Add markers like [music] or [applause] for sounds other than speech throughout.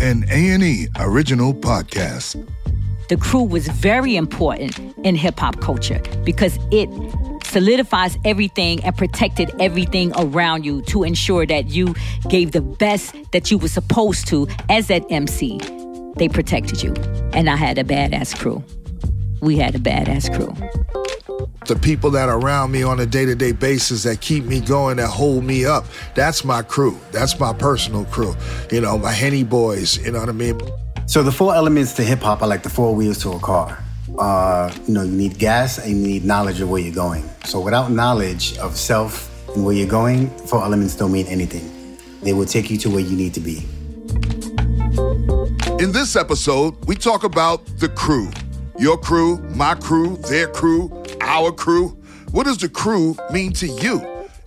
an A&E original podcast. The crew was very important in hip hop culture because it solidifies everything and protected everything around you to ensure that you gave the best that you were supposed to as that MC. They protected you. And I had a badass crew. We had a badass crew. The people that are around me on a day to day basis that keep me going, that hold me up, that's my crew. That's my personal crew. You know, my Henny boys, you know what I mean? So the four elements to hip hop are like the four wheels to a car uh, you know, you need gas and you need knowledge of where you're going. So without knowledge of self and where you're going, four elements don't mean anything. They will take you to where you need to be. In this episode, we talk about the crew. Your crew, my crew, their crew, our crew. What does the crew mean to you?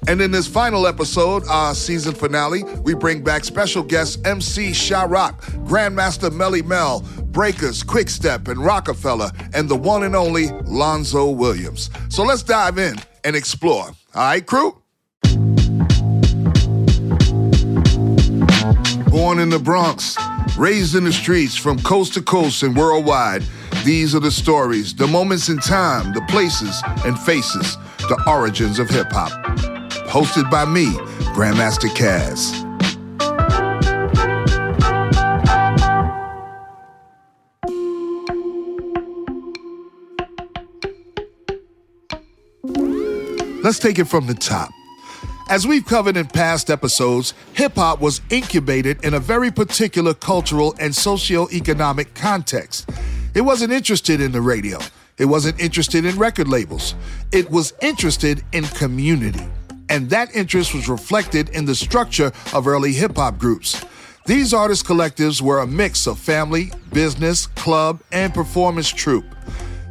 And in this final episode, our season finale, we bring back special guests MC Sha-Rock, Grandmaster Melle Mel, Breakers, Kwikstep, and Rokafella, and the one and only Lonzo Williams. So let's dive in and explore. All right, crew? Born in the Bronx, raised in the streets from coast to coast and worldwide, these are the stories, the moments in time, the places and faces, the origins of hip hop hosted by me, Grandmaster Caz. Let's take it from the top. As we've covered in past episodes, hip hop was incubated in a very particular cultural and socio-economic context. It wasn't interested in the radio. It wasn't interested in record labels. It was interested in community and that interest was reflected in the structure of early hip hop groups. These artist collectives were a mix of family, business, club, and performance troupe.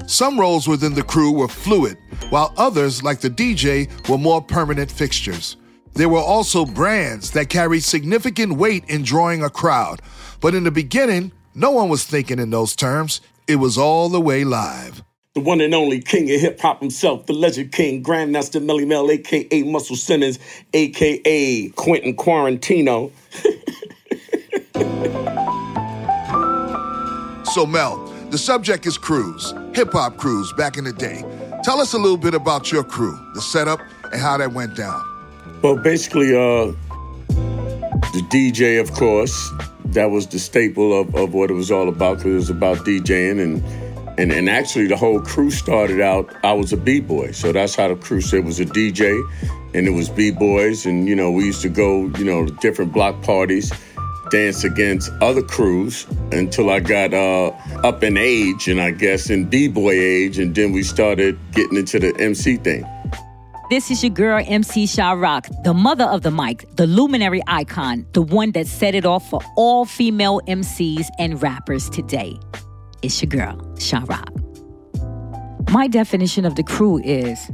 Some roles within the crew were fluid, while others, like the DJ, were more permanent fixtures. There were also brands that carried significant weight in drawing a crowd, but in the beginning, no one was thinking in those terms. It was all the way live the one and only king of hip hop himself, the legend king, Grandmaster Melle Mel, aka Muscle Simmons, aka Quentin Quarantino. so, Mel, the subject is crews, hip hop crews back in the day. Tell us a little bit about your crew, the setup, and how that went down. Well, basically, uh, the DJ, of course, that was the staple of, of what it was all about because it was about DJing and and, and actually, the whole crew started out, I was a B boy. So that's how the crew said was a DJ, and it was B boys. And, you know, we used to go, you know, to different block parties, dance against other crews until I got uh, up in age, and I guess in B boy age. And then we started getting into the MC thing. This is your girl, MC Sha-Rock, the mother of the mic, the luminary icon, the one that set it off for all female MCs and rappers today. It's your girl, Sha-Rock. My definition of the crew is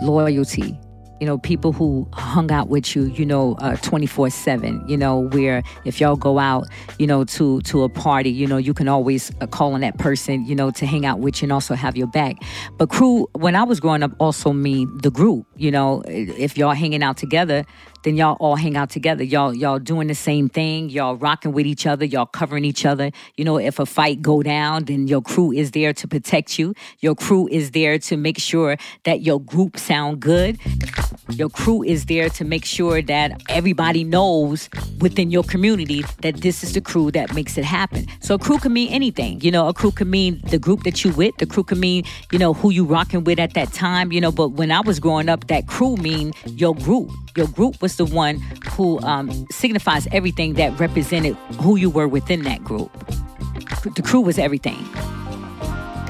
loyalty. You know, people who hung out with you, you know, uh, 24 7, you know, where if y'all go out, you know, to, to a party, you know, you can always uh, call on that person, you know, to hang out with you and also have your back. But crew, when I was growing up, also mean the group, you know, if y'all hanging out together, then y'all all hang out together. Y'all y'all doing the same thing. Y'all rocking with each other. Y'all covering each other. You know, if a fight go down, then your crew is there to protect you. Your crew is there to make sure that your group sound good. Your crew is there to make sure that everybody knows within your community that this is the crew that makes it happen. So a crew can mean anything. You know, a crew can mean the group that you with. The crew can mean, you know, who you rocking with at that time. You know, but when I was growing up, that crew mean your group. Your group was the one who um, signifies everything that represented who you were within that group. The crew was everything.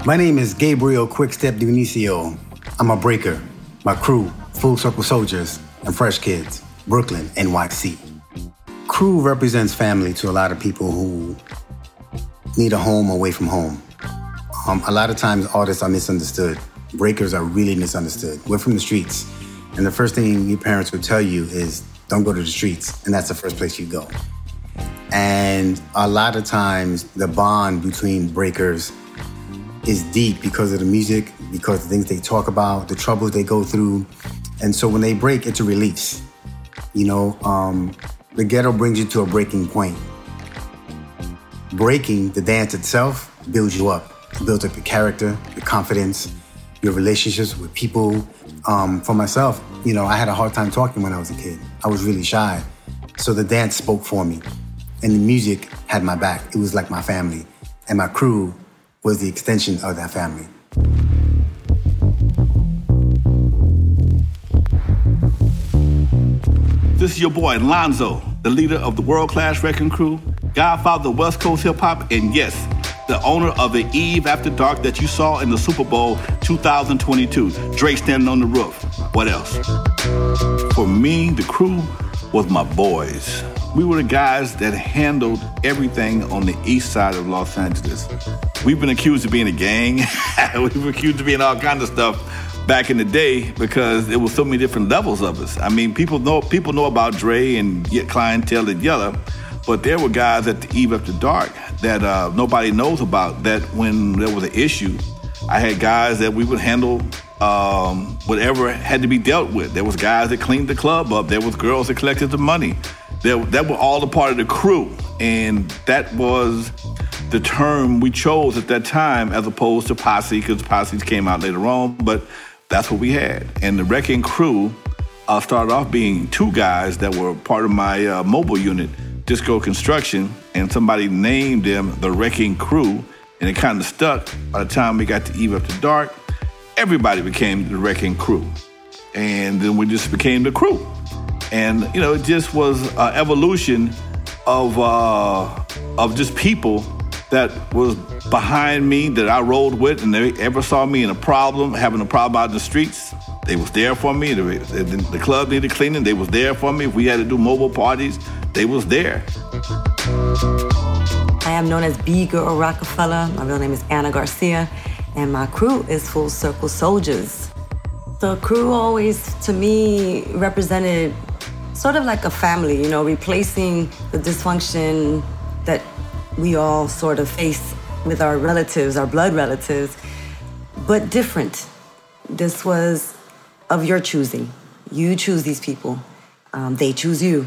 My name is Gabriel Kwikstep Dionisio. I'm a breaker. My crew, Full Circle Soldiers and Fresh Kids, Brooklyn, NYC. Crew represents family to a lot of people who need a home away from home. Um, a lot of times, artists are misunderstood. Breakers are really misunderstood. We're from the streets. And the first thing your parents would tell you is don't go to the streets. And that's the first place you go. And a lot of times, the bond between breakers is deep because of the music, because the things they talk about, the troubles they go through. And so when they break, it's a release. You know, um, the ghetto brings you to a breaking point. Breaking the dance itself builds you up, builds up your character, your confidence, your relationships with people. Um, for myself, you know, I had a hard time talking when I was a kid. I was really shy. So the dance spoke for me. And the music had my back. It was like my family. And my crew was the extension of that family. This is your boy Lonzo, the leader of the world class wrecking crew, godfather of West Coast hip hop, and yes, the owner of the Eve After Dark that you saw in the Super Bowl 2022. Drake standing on the roof. What else? For me, the crew was my boys. We were the guys that handled everything on the east side of Los Angeles. We've been accused of being a gang. [laughs] We've been accused of being all kinds of stuff back in the day because there was so many different levels of us. I mean, people know people know about Dre and Cli-N-Tel and Yella, but there were guys at the Eve After Dark that uh, nobody knows about. That when there was an issue, I had guys that we would handle um, whatever had to be dealt with. There was guys that cleaned the club up. There was girls that collected the money. There, that were all a part of the crew, and that was the term we chose at that time, as opposed to posse, because posses came out later on. But that's what we had, and the wrecking crew uh, started off being two guys that were part of my uh, mobile unit, Disco Construction, and somebody named them the Wrecking Crew, and it kind of stuck. By the time we got to Eve After Dark, everybody became the Wrecking Crew, and then we just became the crew, and you know it just was an evolution of uh, of just people that was behind me that I rolled with, and they ever saw me in a problem, having a problem out in the streets, they was there for me. The, the, the club needed cleaning, they was there for me. If we had to do mobile parties, they was there. I am known as B Girl Rokafella. My real name is Anna Garcia, and my crew is Full Circle Soldiers. The crew always, to me, represented sort of like a family, you know, replacing the dysfunction that we all sort of face with our relatives, our blood relatives, but different. This was of your choosing. You choose these people, um, they choose you.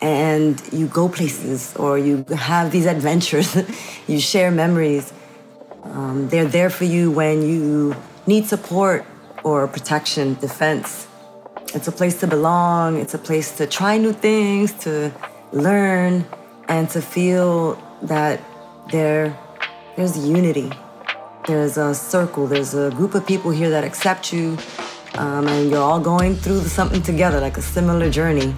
And you go places or you have these adventures, [laughs] you share memories. Um, they're there for you when you need support or protection, defense. It's a place to belong, it's a place to try new things, to learn, and to feel that there, there's unity. There's a circle, there's a group of people here that accept you, um, and you're all going through something together, like a similar journey.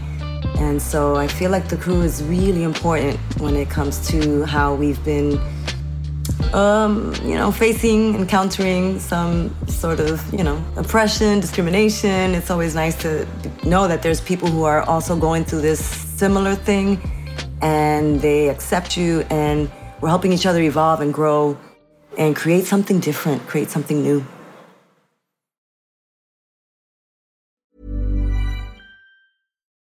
And so I feel like the crew is really important when it comes to how we've been, um, you know, facing, encountering some sort of, you know, oppression, discrimination. It's always nice to know that there's people who are also going through this similar thing and they accept you and we're helping each other evolve and grow and create something different, create something new.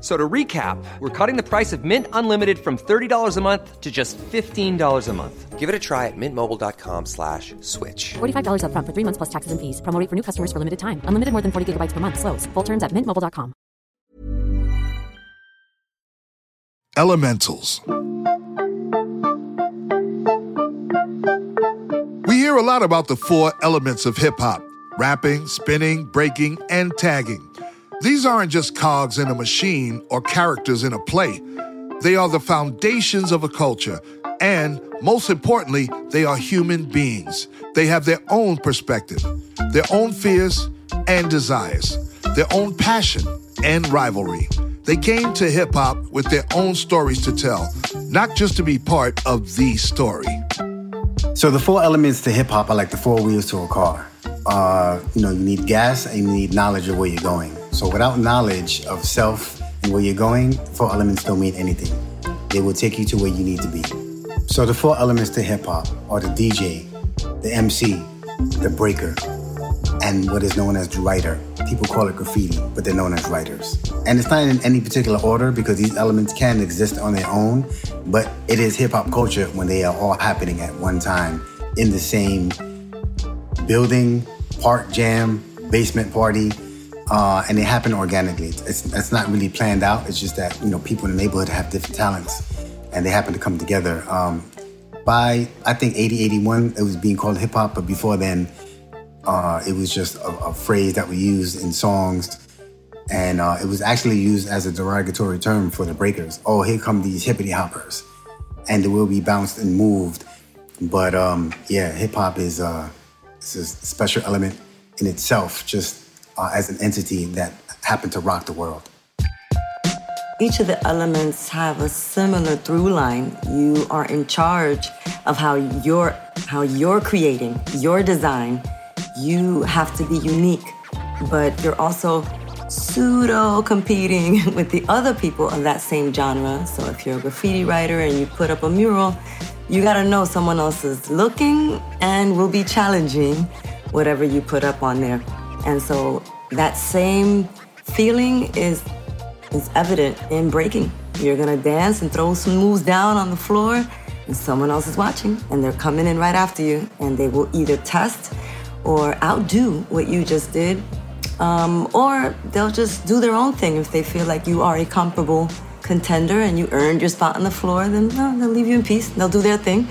So to recap, we're cutting the price of Mint Unlimited from $30 a month to just $15 a month. Give it a try at mintmobile.com slash switch. $45 up front for three months plus taxes and fees. Promo for new customers for limited time. Unlimited more than 40 gigabytes per month. Slows. Full terms at mintmobile.com. Elementals. We hear a lot about the four elements of hip hop rapping, spinning, breaking, and tagging. These aren't just cogs in a machine or characters in a play. They are the foundations of a culture, and most importantly, they are human beings. They have their own perspective, their own fears and desires, their own passion and rivalry. They came to hip hop with their own stories to tell, not just to be part of the story. So the four elements to hip hop are like the four wheels to a car. Uh, you know, you need gas and you need knowledge of where you're going. So without knowledge of self and where you're going, four elements don't mean anything. They will take you to where you need to be. So the four elements to hip hop are the DJ, the MC, the breaker, and what is known as the writer. People call it graffiti, but they're known as writers. And it's not in any particular order because these elements can exist on their own, but it is hip hop culture when they are all happening at one time in the same building, park jam, basement party, uh, and it happened organically. It's, it's not really planned out. It's just that you know people in the neighborhood have different talents, and they happen to come together. Um, by I think 80, 81, it was being called hip hop, but before then, uh, it was just a, a, phrase that we used in songs, and uh, it was actually used as a derogatory term for the breakers. Oh, here come these hippity hoppers, and they will be bounced and moved. But um, yeah, hip hop is uh, it's a special element in itself, just uh, as an entity that happened to rock the world. Each of the elements have a similar through line. You are in charge of how you're how you're creating your design you have to be unique, but you're also pseudo competing [laughs] with the other people of that same genre. So if you're a graffiti writer and you put up a mural, you gotta know someone else is looking and will be challenging whatever you put up on there. And so that same feeling is is evident in breaking. You're gonna dance and throw some moves down on the floor, and someone else is watching, and they're coming in right after you, and they will either test or outdo what you just did. Um, or they'll just do their own thing if they feel like you are a comparable contender and you earned your spot on the floor, then no, they'll leave you in peace. They'll do their thing.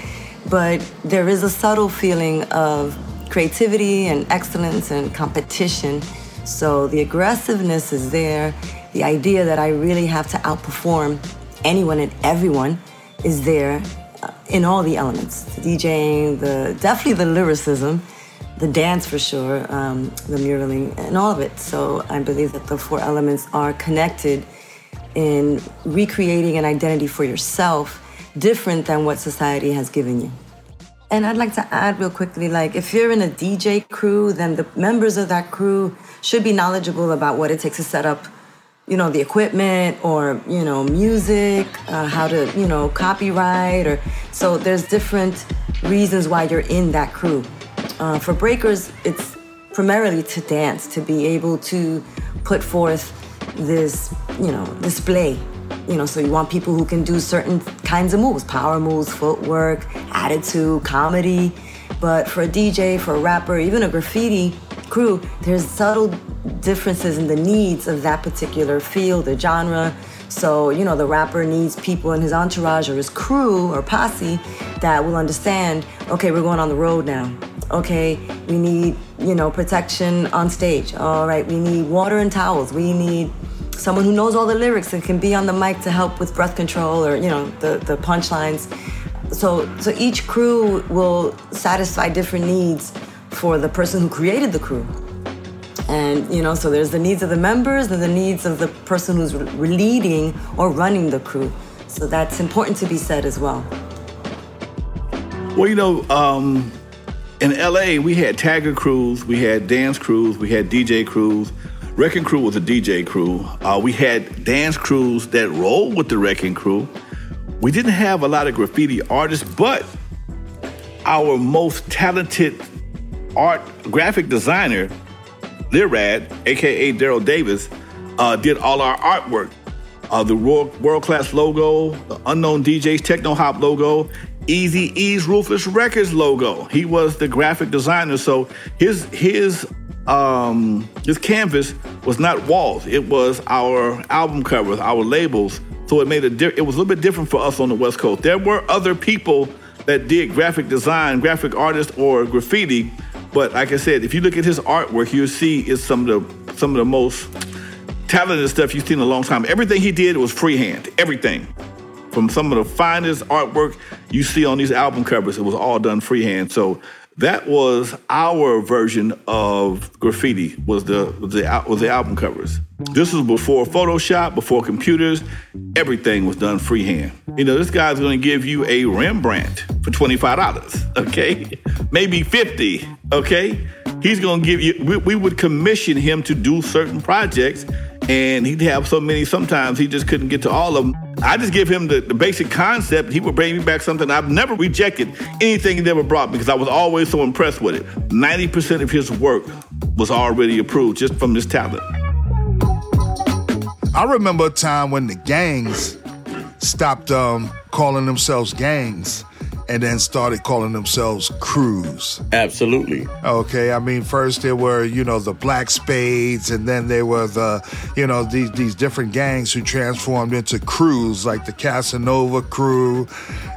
But there is a subtle feeling of creativity and excellence and competition. So the aggressiveness is there. The idea that I really have to outperform anyone and everyone is there uh, in all the elements the DJing, the definitely the lyricism the dance for sure, um, the muraling, and all of it. So I believe that the four elements are connected in recreating an identity for yourself different than what society has given you. And I'd like to add real quickly like, if you're in a DJ crew, then the members of that crew should be knowledgeable about what it takes to set up you know the equipment or you know music uh, how to you know copyright or so there's different reasons why you're in that crew uh, for breakers, it's primarily to dance, to be able to put forth this, you know, display. You know, so you want people who can do certain kinds of moves, power moves, footwork, attitude, comedy. But for a DJ, for a rapper, even a graffiti crew, there's subtle differences in the needs of that particular field or genre. So, you know, the rapper needs people in his entourage or his crew or posse that will understand, okay, we're going on the road now okay, we need, you know, protection on stage. All right, we need water and towels. We need someone who knows all the lyrics and can be on the mic to help with breath control or, you know, the, the punchlines. So, so each crew will satisfy different needs for the person who created the crew. And, you know, so there's the needs of the members and the needs of the person who's leading or running the crew. So that's important to be said as well. Well, you know, um, in LA, we had tagger crews, we had dance crews, we had DJ crews. Wrecking Crew was a DJ crew. Uh, we had dance crews that rolled with the Wrecking Crew. We didn't have a lot of graffiti artists, but our most talented art graphic designer, Lirad, aka Daryl Davis, uh, did all our artwork. Uh, the world class logo, the unknown DJs techno hop logo, Easy E's Ruthless Records logo. He was the graphic designer, so his his um, his canvas was not walls. It was our album covers, our labels. So it made a di- it was a little bit different for us on the West Coast. There were other people that did graphic design, graphic artists, or graffiti. But like I said, if you look at his artwork, you'll see it's some of the some of the most talented stuff you've seen in a long time. Everything he did was freehand. Everything from some of the finest artwork you see on these album covers. It was all done freehand. So that was our version of graffiti. Was the was the was the album covers. This was before Photoshop, before computers. Everything was done freehand. You know, this guy's going to give you a Rembrandt for twenty five dollars. Okay, maybe fifty. Okay, he's going to give you. We, we would commission him to do certain projects and he'd have so many sometimes he just couldn't get to all of them i just give him the, the basic concept. He would bring me back something i've never rejected anything he ever brought because i was always so impressed with it. 90% of his work was already approved just from this talent. I remember a time when the gangs stopped um, calling themselves gangs and then started calling themselves crews. Absolutely. Okay, I mean, first there were you know the Black Spades, and then there were the you know these these different gangs who transformed into crews, like the Casanova crew,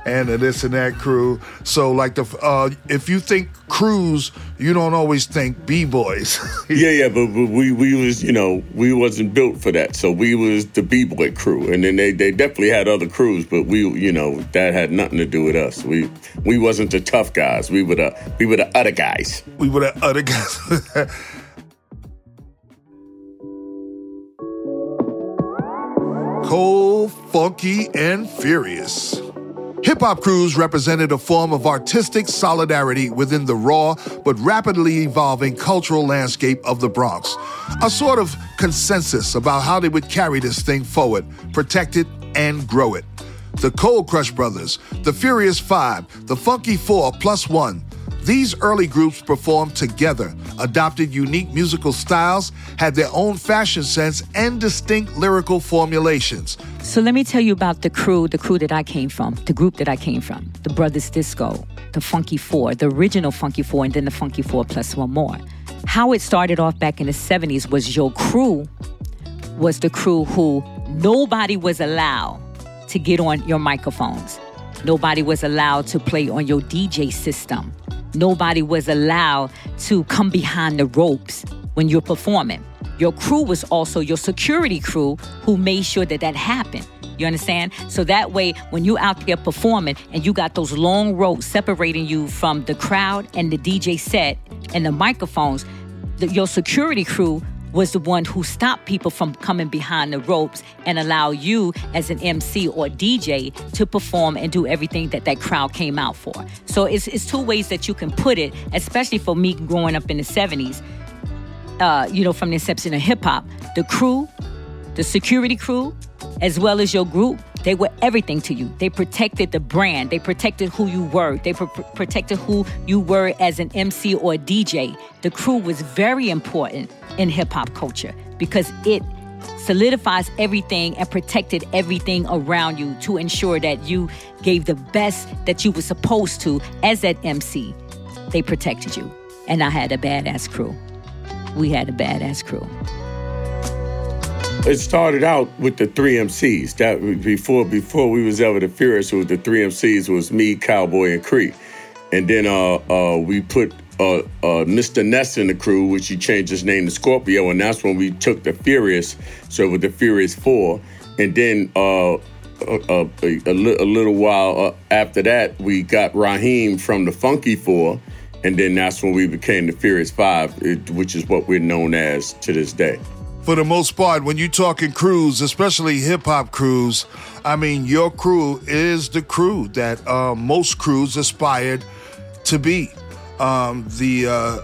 and the this and that crew. So like the uh, if you think crews, you don't always think b boys. [laughs] yeah, yeah, but, but, we we was you know we wasn't built for that, so we was the b boy crew, and then they they definitely had other crews, but we you know that had nothing to do with us. We we wasn't the tough guys. We were the we were the other guys. We were the other guys. [laughs] Cold, funky, and furious. Hip hop crews represented a form of artistic solidarity within the raw but rapidly evolving cultural landscape of the Bronx. A sort of consensus about how they would carry this thing forward, protect it, and grow it the Cold Crush Brothers, the Furious Five, the Funky Four Plus One. These early groups performed together, adopted unique musical styles, had their own fashion sense, and distinct lyrical formulations. So let me tell you about the crew, the crew that I came from, the group that I came from, the Brothers Disco, the Funky Four, the original Funky Four, and then the Funky Four plus one more. How it started off back in the 70s was your crew was the crew who nobody was allowed to get on your microphones. Nobody was allowed to play on your DJ system. Nobody was allowed to come behind the ropes when you're performing. Your crew was also your security crew who made sure that that happened. You understand? So that way, when you're out there performing and you got those long ropes separating you from the crowd and the DJ set and the microphones, the, your security crew was the one who stopped people from coming behind the ropes and allow you as an MC or DJ to perform and do everything that that crowd came out for. So it's, it's two ways that you can put it, especially for me growing up in the 70s, uh, you know, from the inception of hip hop. The crew, the security crew, as well as your group, they were everything to you. They protected the brand. They protected who you were. They pr- protected who you were as an MC or DJ. The crew was very important in hip hop culture because it solidifies everything and protected everything around you to ensure that you gave the best that you were supposed to as that MC. They protected you. And I had a badass crew. We had a badass crew. It started out with the three MCs. That before before we was ever the Furious, it was the three MCs was me, Cowboy, and Cree. And then uh, uh, we put uh, uh, Mr. Ness in the crew, which he changed his name to Scorpio, and that's when we took the Furious, so with the Furious Four, and then uh, a, a, a, little while after that, we got Raheem from the Funky Four, and then that's when we became the Furious Five, which is what we're known as to this day. For the most part, when you're talking crews, especially hip hop crews, I mean, your crew is the crew that uh, most crews aspired to be um, the uh,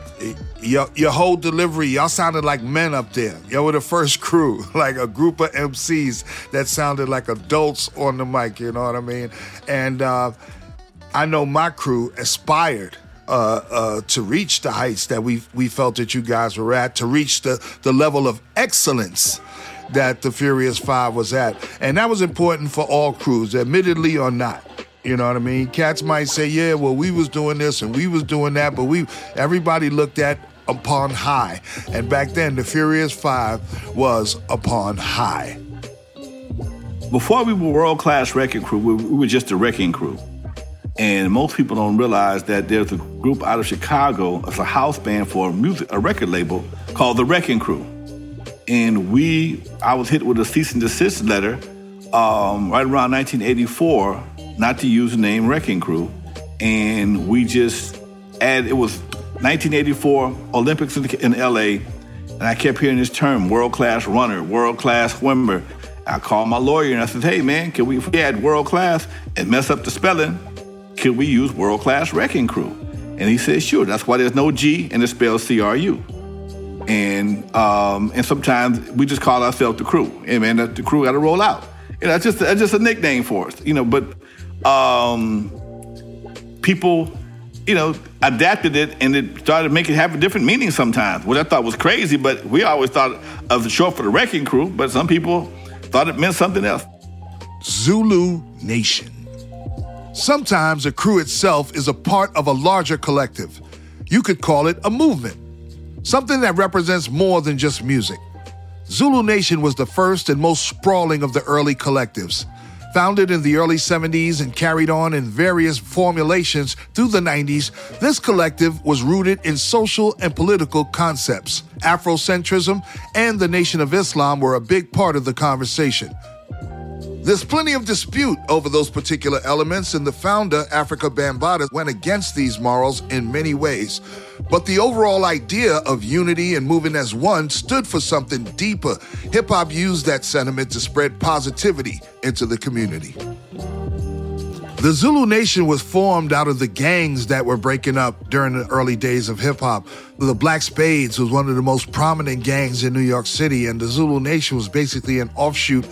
your, your whole delivery, y'all sounded like men up there. Y'all were the first crew, [laughs] like a group of MCs that sounded like adults on the mic. You know what I mean? And uh, I know my crew aspired. Uh, uh, to reach the heights that we we felt that you guys were at, to reach the the level of excellence that the Furious Five was at, and that was important for all crews, admittedly or not. You know what I mean? Cats might say, yeah, well, we was doing this and we was doing that, but we everybody looked at upon high. And back then, the Furious Five was upon high. Before we were world class wrecking crew, we, we were just a wrecking crew. And most people don't realize that there's a group out of Chicago, it's a house band for a music, a record label called the Wrecking Crew. And we, I was hit with a cease and desist letter um, right around 1984 not to use the name Wrecking Crew. And we just add, it was 1984 Olympics in, LA. And I kept hearing this term, world class runner, world class swimmer. I called my lawyer and I said, hey man, can we add world class and mess up the spelling, can we use world class wrecking crew? And he said, sure. That's why there's no G and it's spelled C-R-U. And um, and sometimes we just call ourselves the crew. Hey man, the, the crew got to roll out. You know, that's just that's just a nickname for us. You know, but um, people you know, adapted it and it started making have a different meaning sometimes, which I thought was crazy. But we always thought of the short for the Wrecking Crew, but some people thought it meant something else. Zulu Nation. Sometimes a crew itself is a part of a larger collective. You could call it a movement, something that represents more than just music. Zulu Nation was the first and most sprawling of the early collectives. Founded in the early 70s and carried on in various formulations through the 90s, this collective was rooted in social and political concepts. Afrocentrism and the Nation of Islam were a big part of the conversation. There's plenty of dispute over those particular elements, and the founder, Afrika Bambaataa, went against these morals in many ways. But the overall idea of unity and moving as one stood for something deeper. Hip hop used that sentiment to spread positivity into the community. The Zulu Nation was formed out of the gangs that were breaking up during the early days of hip hop. The Black Spades was one of the most prominent gangs in New York City, and the Zulu Nation was basically an offshoot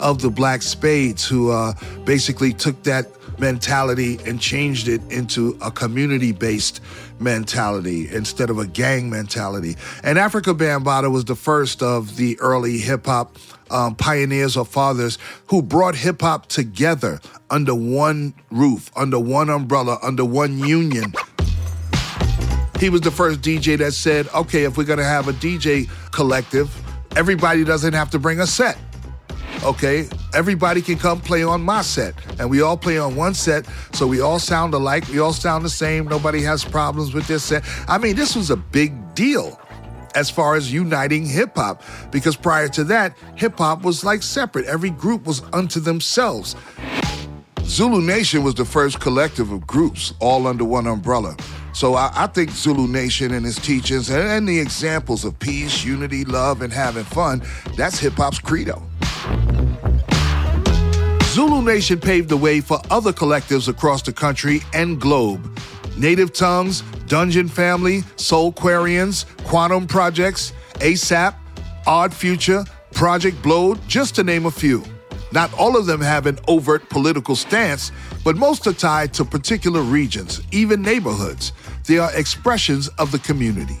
of the Black Spades, who uh, basically took that mentality and changed it into a community based mentality instead of a gang mentality. And Afrika Bambaataa was the first of the early hip hop um, pioneers or fathers who brought hip hop together under one roof, under one umbrella, under one union. He was the first DJ that said, okay, if we're gonna have a DJ collective, everybody doesn't have to bring a set okay? Everybody can come play on my set, and we all play on one set, so we all sound alike, we all sound the same, nobody has problems with this set. I mean, this was a big deal as far as uniting hip hop, because prior to that, hip hop was like separate. Every group was unto themselves. Zulu Nation was the first collective of groups, all under one umbrella. So I, I think Zulu Nation and its teachings and, and the examples of peace, unity, love, and having fun, that's hip hop's credo. Zulu Nation paved the way for other collectives across the country and globe. Native Tongues, Dungeon Family, Soulquarians, Quannum Projects, ASAP, Odd Future, Project Blowed, just to name a few. Not all of them have an overt political stance, but most are tied to particular regions, even neighborhoods. They are expressions of the community.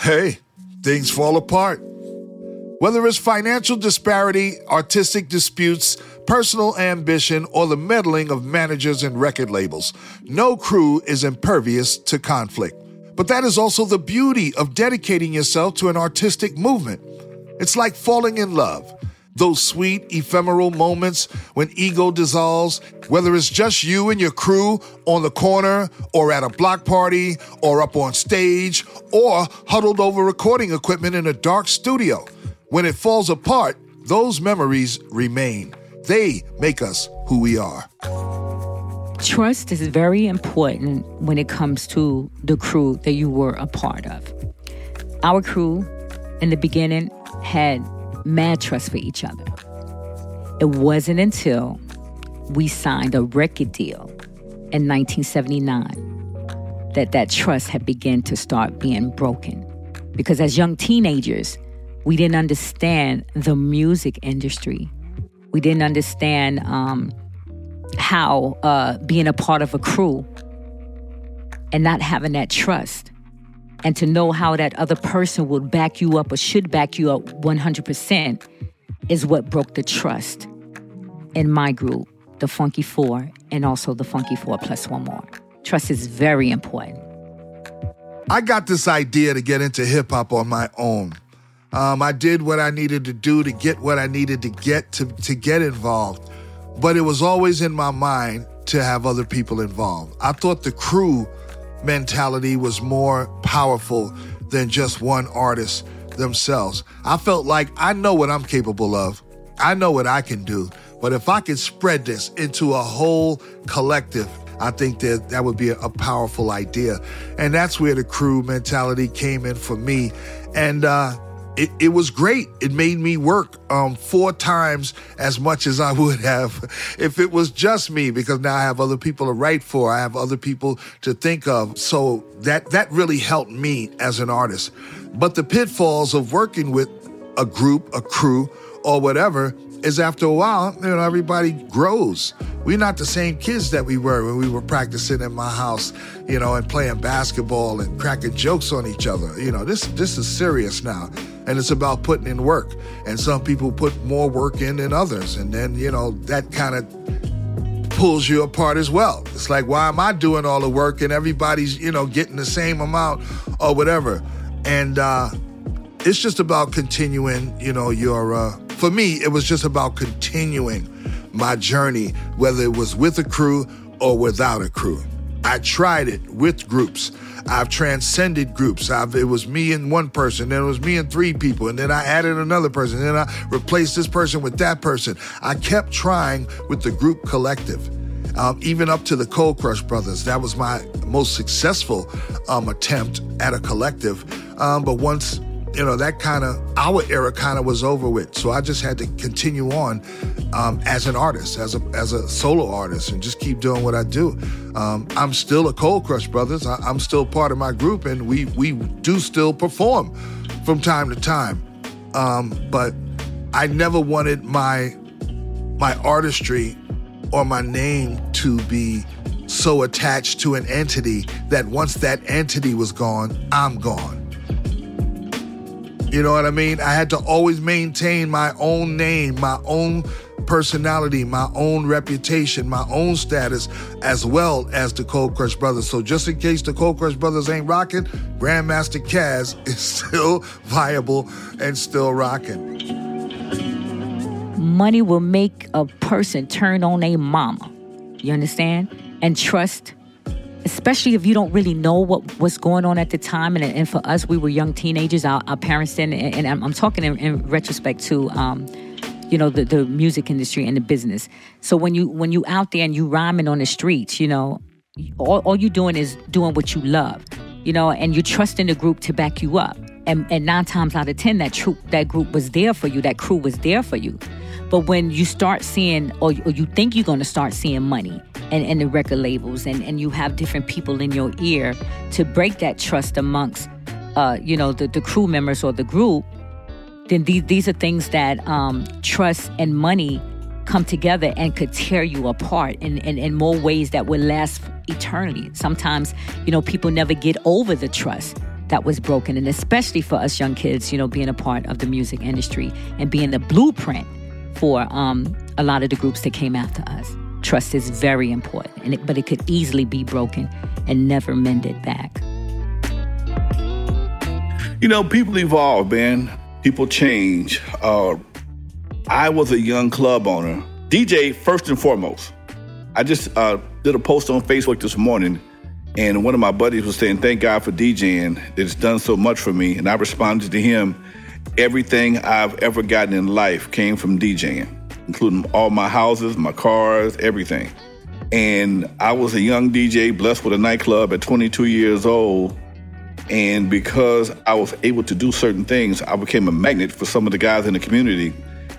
Hey, things fall apart. Whether it's financial disparity, artistic disputes, personal ambition, or the meddling of managers and record labels, no crew is impervious to conflict. But that is also the beauty of dedicating yourself to an artistic movement. It's like falling in love. Those sweet, ephemeral moments when ego dissolves, whether it's just you and your crew on the corner, or at a block party, or up on stage, or huddled over recording equipment in a dark studio. When it falls apart, those memories remain. They make us who we are. Trust is very important when it comes to the crew that you were a part of. Our crew in the beginning had mad trust for each other. It wasn't until we signed a record deal in 1979 that that trust had begun to start being broken. Because as young teenagers, we didn't understand the music industry. We didn't understand um, how uh, being a part of a crew and not having that trust and to know how that other person would back you up or should back you up 100% is what broke the trust in my group, the Funky Four, and also the Funky Four plus one more. Trust is very important. I got this idea to get into hip hop on my own. Um, I did what I needed to do to get what I needed to get to, to get involved, but it was always in my mind to have other people involved. I thought the crew mentality was more powerful than just one artist themselves. I felt like I know what I'm capable of. I know what I can do. But if I could spread this into a whole collective, I think that that would be a, powerful idea. And that's where the crew mentality came in for me. And uh, it, it was great. It made me work um, four times as much as I would have [laughs] if it was just me, because now I have other people to write for. I have other people to think of. So that that really helped me as an artist. But the pitfalls of working with a group, a crew, or whatever is after a while, you know, everybody grows. We're not the same kids that we were when we were practicing in my house, you know, and playing basketball and cracking jokes on each other. You know, this this is serious now. And it's about putting in work. And some people put more work in than others. And then, you know, that kind of pulls you apart as well. It's like, why am I doing all the work and everybody's, you know, getting the same amount or whatever? And uh it's just about continuing, you know, your uh for me, it was just about continuing my journey, whether it was with a crew or without a crew. I tried it with groups. I've transcended groups. I've, it was me and one person, then it was me and three people, and then I added another person, then I replaced this person with that person. I kept trying with the group collective. Um, even up to the Cold Crush Brothers. That was my most successful um, attempt at a collective. Um, but once you know, that kind of, our era kind of was over with. So I just had to continue on um, as an artist, as a, as a solo artist, and just keep doing what I do. Um, I'm still a Cold Crush Brothers. I, am still part of my group, and we, we do still perform from time to time. Um, but I never wanted my, my artistry or my name to be so attached to an entity that once that entity was gone, I'm gone. You know what I mean? I had to always maintain my own name, my own personality, my own reputation, my own status, as well as the Cold Crush Brothers. So just in case the Cold Crush Brothers ain't rocking, Grandmaster Caz [laughs] is still viable and still rocking. Money will make a person turn on a mama. You understand? And trust especially if you don't really know what was going on at the time. And, and for us, we were young teenagers. Our, our parents didn't. And, and I'm, I'm, talking in, in retrospect to, um, you know, the, the music industry and the business. So when you when you out there and you rhyming on the streets, you know, all, all you doing is doing what you love, you know, and you're trusting the group to back you up. And, and nine times out of ten, that troop, that group was there for you. That crew was there for you. But when you start seeing, or, or you think you're going to start seeing money, and, and the record labels, and, and you have different people in your ear to break that trust amongst, uh, you know, the, the crew members or the group, then these, these are things that um, trust and money come together and could tear you apart in, in, in more ways that would last eternity. Sometimes, you know, people never get over the trust that was broken. And especially for us young kids, you know, being a part of the music industry and being the blueprint for um, a lot of the groups that came after us. Trust is very important, and it, but it could easily be broken and never mended back. You know, people evolve, man. People change. Uh, I was a young club owner, DJ first and foremost. I just uh, did a post on Facebook this morning, and one of my buddies was saying, "Thank God for DJing. It's done so much for me." And I responded to him, "Everything I've ever gotten in life came from DJing." including all my houses, my cars, everything. And I was a young DJ blessed with a nightclub at 22 years old. And because I was able to do certain things, I became a magnet for some of the guys in the community.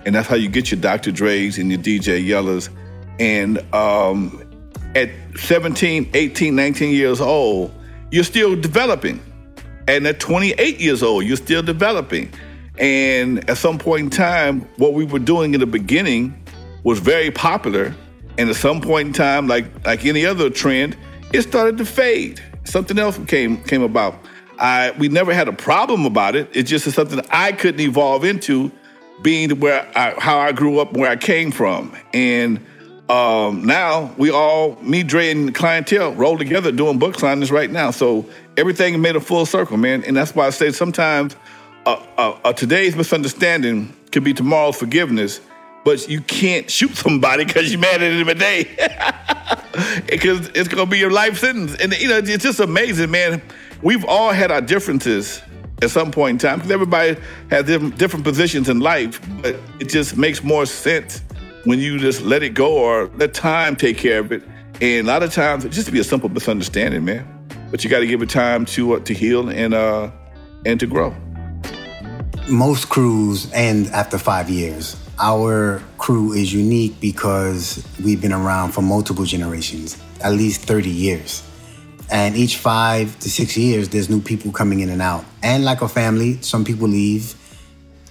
And that's how you get your Dr. Dre's and your DJ Yellas. And um, at 17, 18, 19 years old, you're still developing. And at 28 years old, you're still developing. And at some point in time, what we were doing in the beginning was very popular. And at some point in time, like like any other trend, it started to fade. Something else came came about. I we never had a problem about it. It's just something I couldn't evolve into, being where I, how I grew up, where I came from, and um, now we all, me, Dre, and Cli-N-Tel roll together doing book signings right now. So everything made a full circle, man. And that's why I say sometimes uh, today's misunderstanding can be tomorrow's forgiveness, but you can't shoot somebody because you're mad at him today. [laughs] Because it's going to be your life sentence. And, you know, it's just amazing, man. We've all had our differences at some point in time because everybody has different positions in life, but it just makes more sense when you just let it go or let time take care of it. And a lot of times, it just be a simple misunderstanding, man. But you got to give it time to uh, to heal and uh, and to grow. Most crews end after five years. Our crew is unique because we've been around for multiple generations, at least 30 years. And each five to six years, there's new people coming in and out. And like a family, some people leave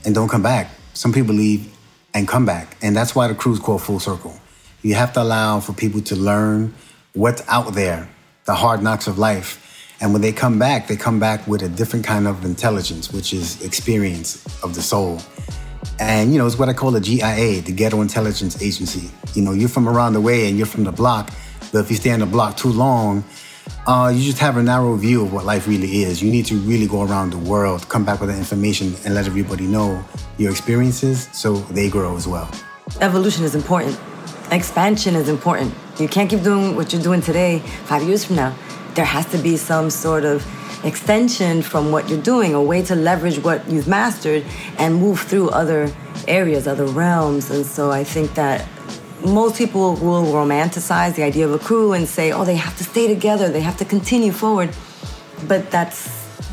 and don't come back. Some people leave and come back. And that's why the crew's called Full Circle. You have to allow for people to learn what's out there, the hard knocks of life. And when they come back, they come back with a different kind of intelligence, which is experience of the soul. And, you know, it's what I call a GIA, the Ghetto Intelligence Agency. You know, you're from around the way and you're from the block, but if you stay on the block too long, uh, you just have a narrow view of what life really is. You need to really go around the world, come back with the information, and let everybody know your experiences so they grow as well. Evolution is important. Expansion is important. You can't keep doing what you're doing today five years from now. There has to be some sort of extension from what you're doing, a way to leverage what you've mastered and move through other areas, other realms. And so I think that most people will romanticize the idea of a crew and say, oh, they have to stay together, they have to continue forward. But that's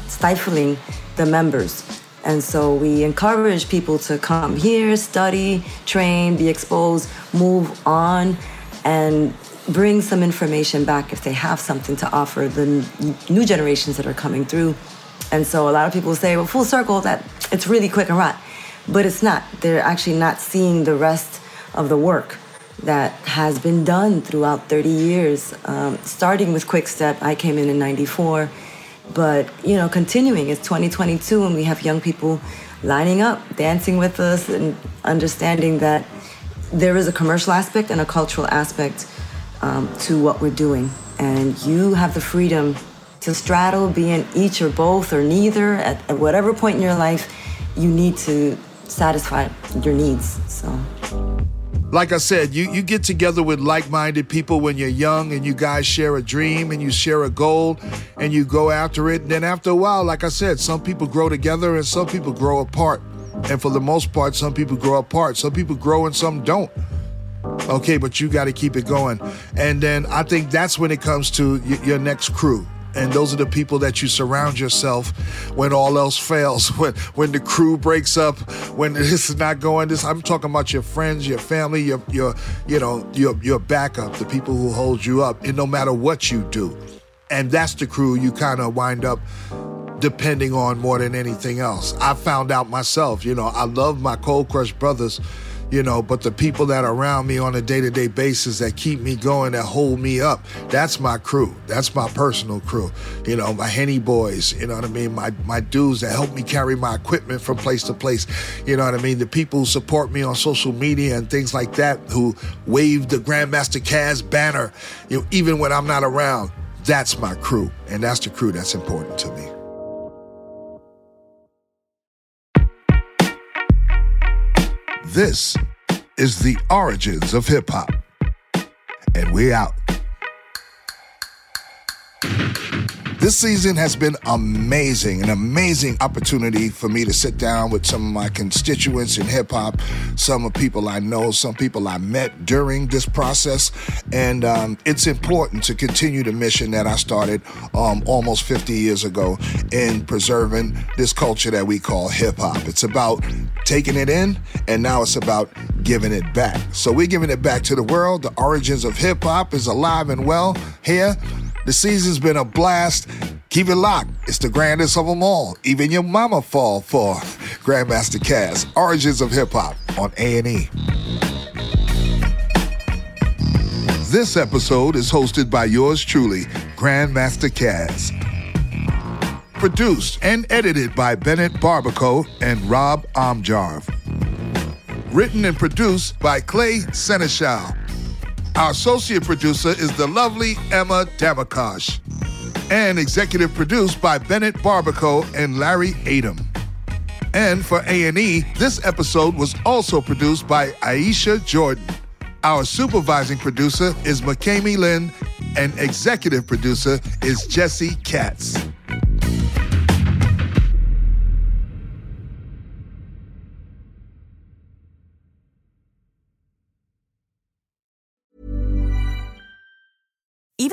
stifling the members. And so we encourage people to come here, study, train, be exposed, move on, and bring some information back if they have something to offer the new generations that are coming through. And so a lot of people say, well, full circle, that it's really quick and right. But it's not. They're actually not seeing the rest of the work that has been done throughout 30 years, um, starting with Kwikstep. I came in in 94. But, you know, continuing, it's 2022 and we have young people lining up, dancing with us, and understanding that there is a commercial aspect and a cultural aspect um, to what we're doing. And you have the freedom to straddle, be in each or both or neither at, at whatever point in your life you need to satisfy your needs. So like I said, you, you get together with like minded people when you're young and you guys share a dream and you share a goal and you go after it. And then after a while, like I said, some people grow together and some people grow apart. And for the most part, some people grow apart. Some people grow and some don't. Okay, but you got to keep it going. And then I think that's when it comes to y- your next crew. And those are the people that you surround yourself when all else fails [laughs] when when the crew breaks up when [laughs] this is not going this i'm talking about your friends your family your your you know your your backup the people who hold you up and no matter what you do. And that's the crew you kind of wind up depending on more than anything else. I found out myself you know i love my cold crush brothers you know, but the people that are around me on a day to day basis that keep me going, that hold me up, that's my crew. That's my personal crew. You know, my Henny boys, you know what I mean? My, my dudes that help me carry my equipment from place to place. You know what I mean? The people who support me on social media and things like that, who wave the Grandmaster Caz banner, you know, even when I'm not around, that's my crew. And that's the crew that's important to me. This is the origins of hip hop. And we out. This season has been amazing, an amazing opportunity for me to sit down with some of my constituents in hip hop, some of people I know, some people I met during this process. And um, it's important to continue the mission that I started um, almost 50 years ago in preserving this culture that we call hip hop. It's about taking it in, and now it's about giving it back. So we're giving it back to the world. The origins of hip hop is alive and well here. The season's been a blast. Keep it locked. It's the grandest of them all. Even your mama fall for Grandmaster Caz, Origins of Hip Hop on A&E. This episode is hosted by yours truly, Grandmaster Caz. Produced and edited by Bennett Barbaco and Rob Amjarv. Written and produced by Clay Seneschal. Our associate producer is the lovely Emma Damakosh. And executive produced by Bennett Barbaco and Larry Adam. And for A&E, this episode was also produced by Aisha Jordan. Our supervising producer is McKamey Lynn, and executive producer is Jesse Katz.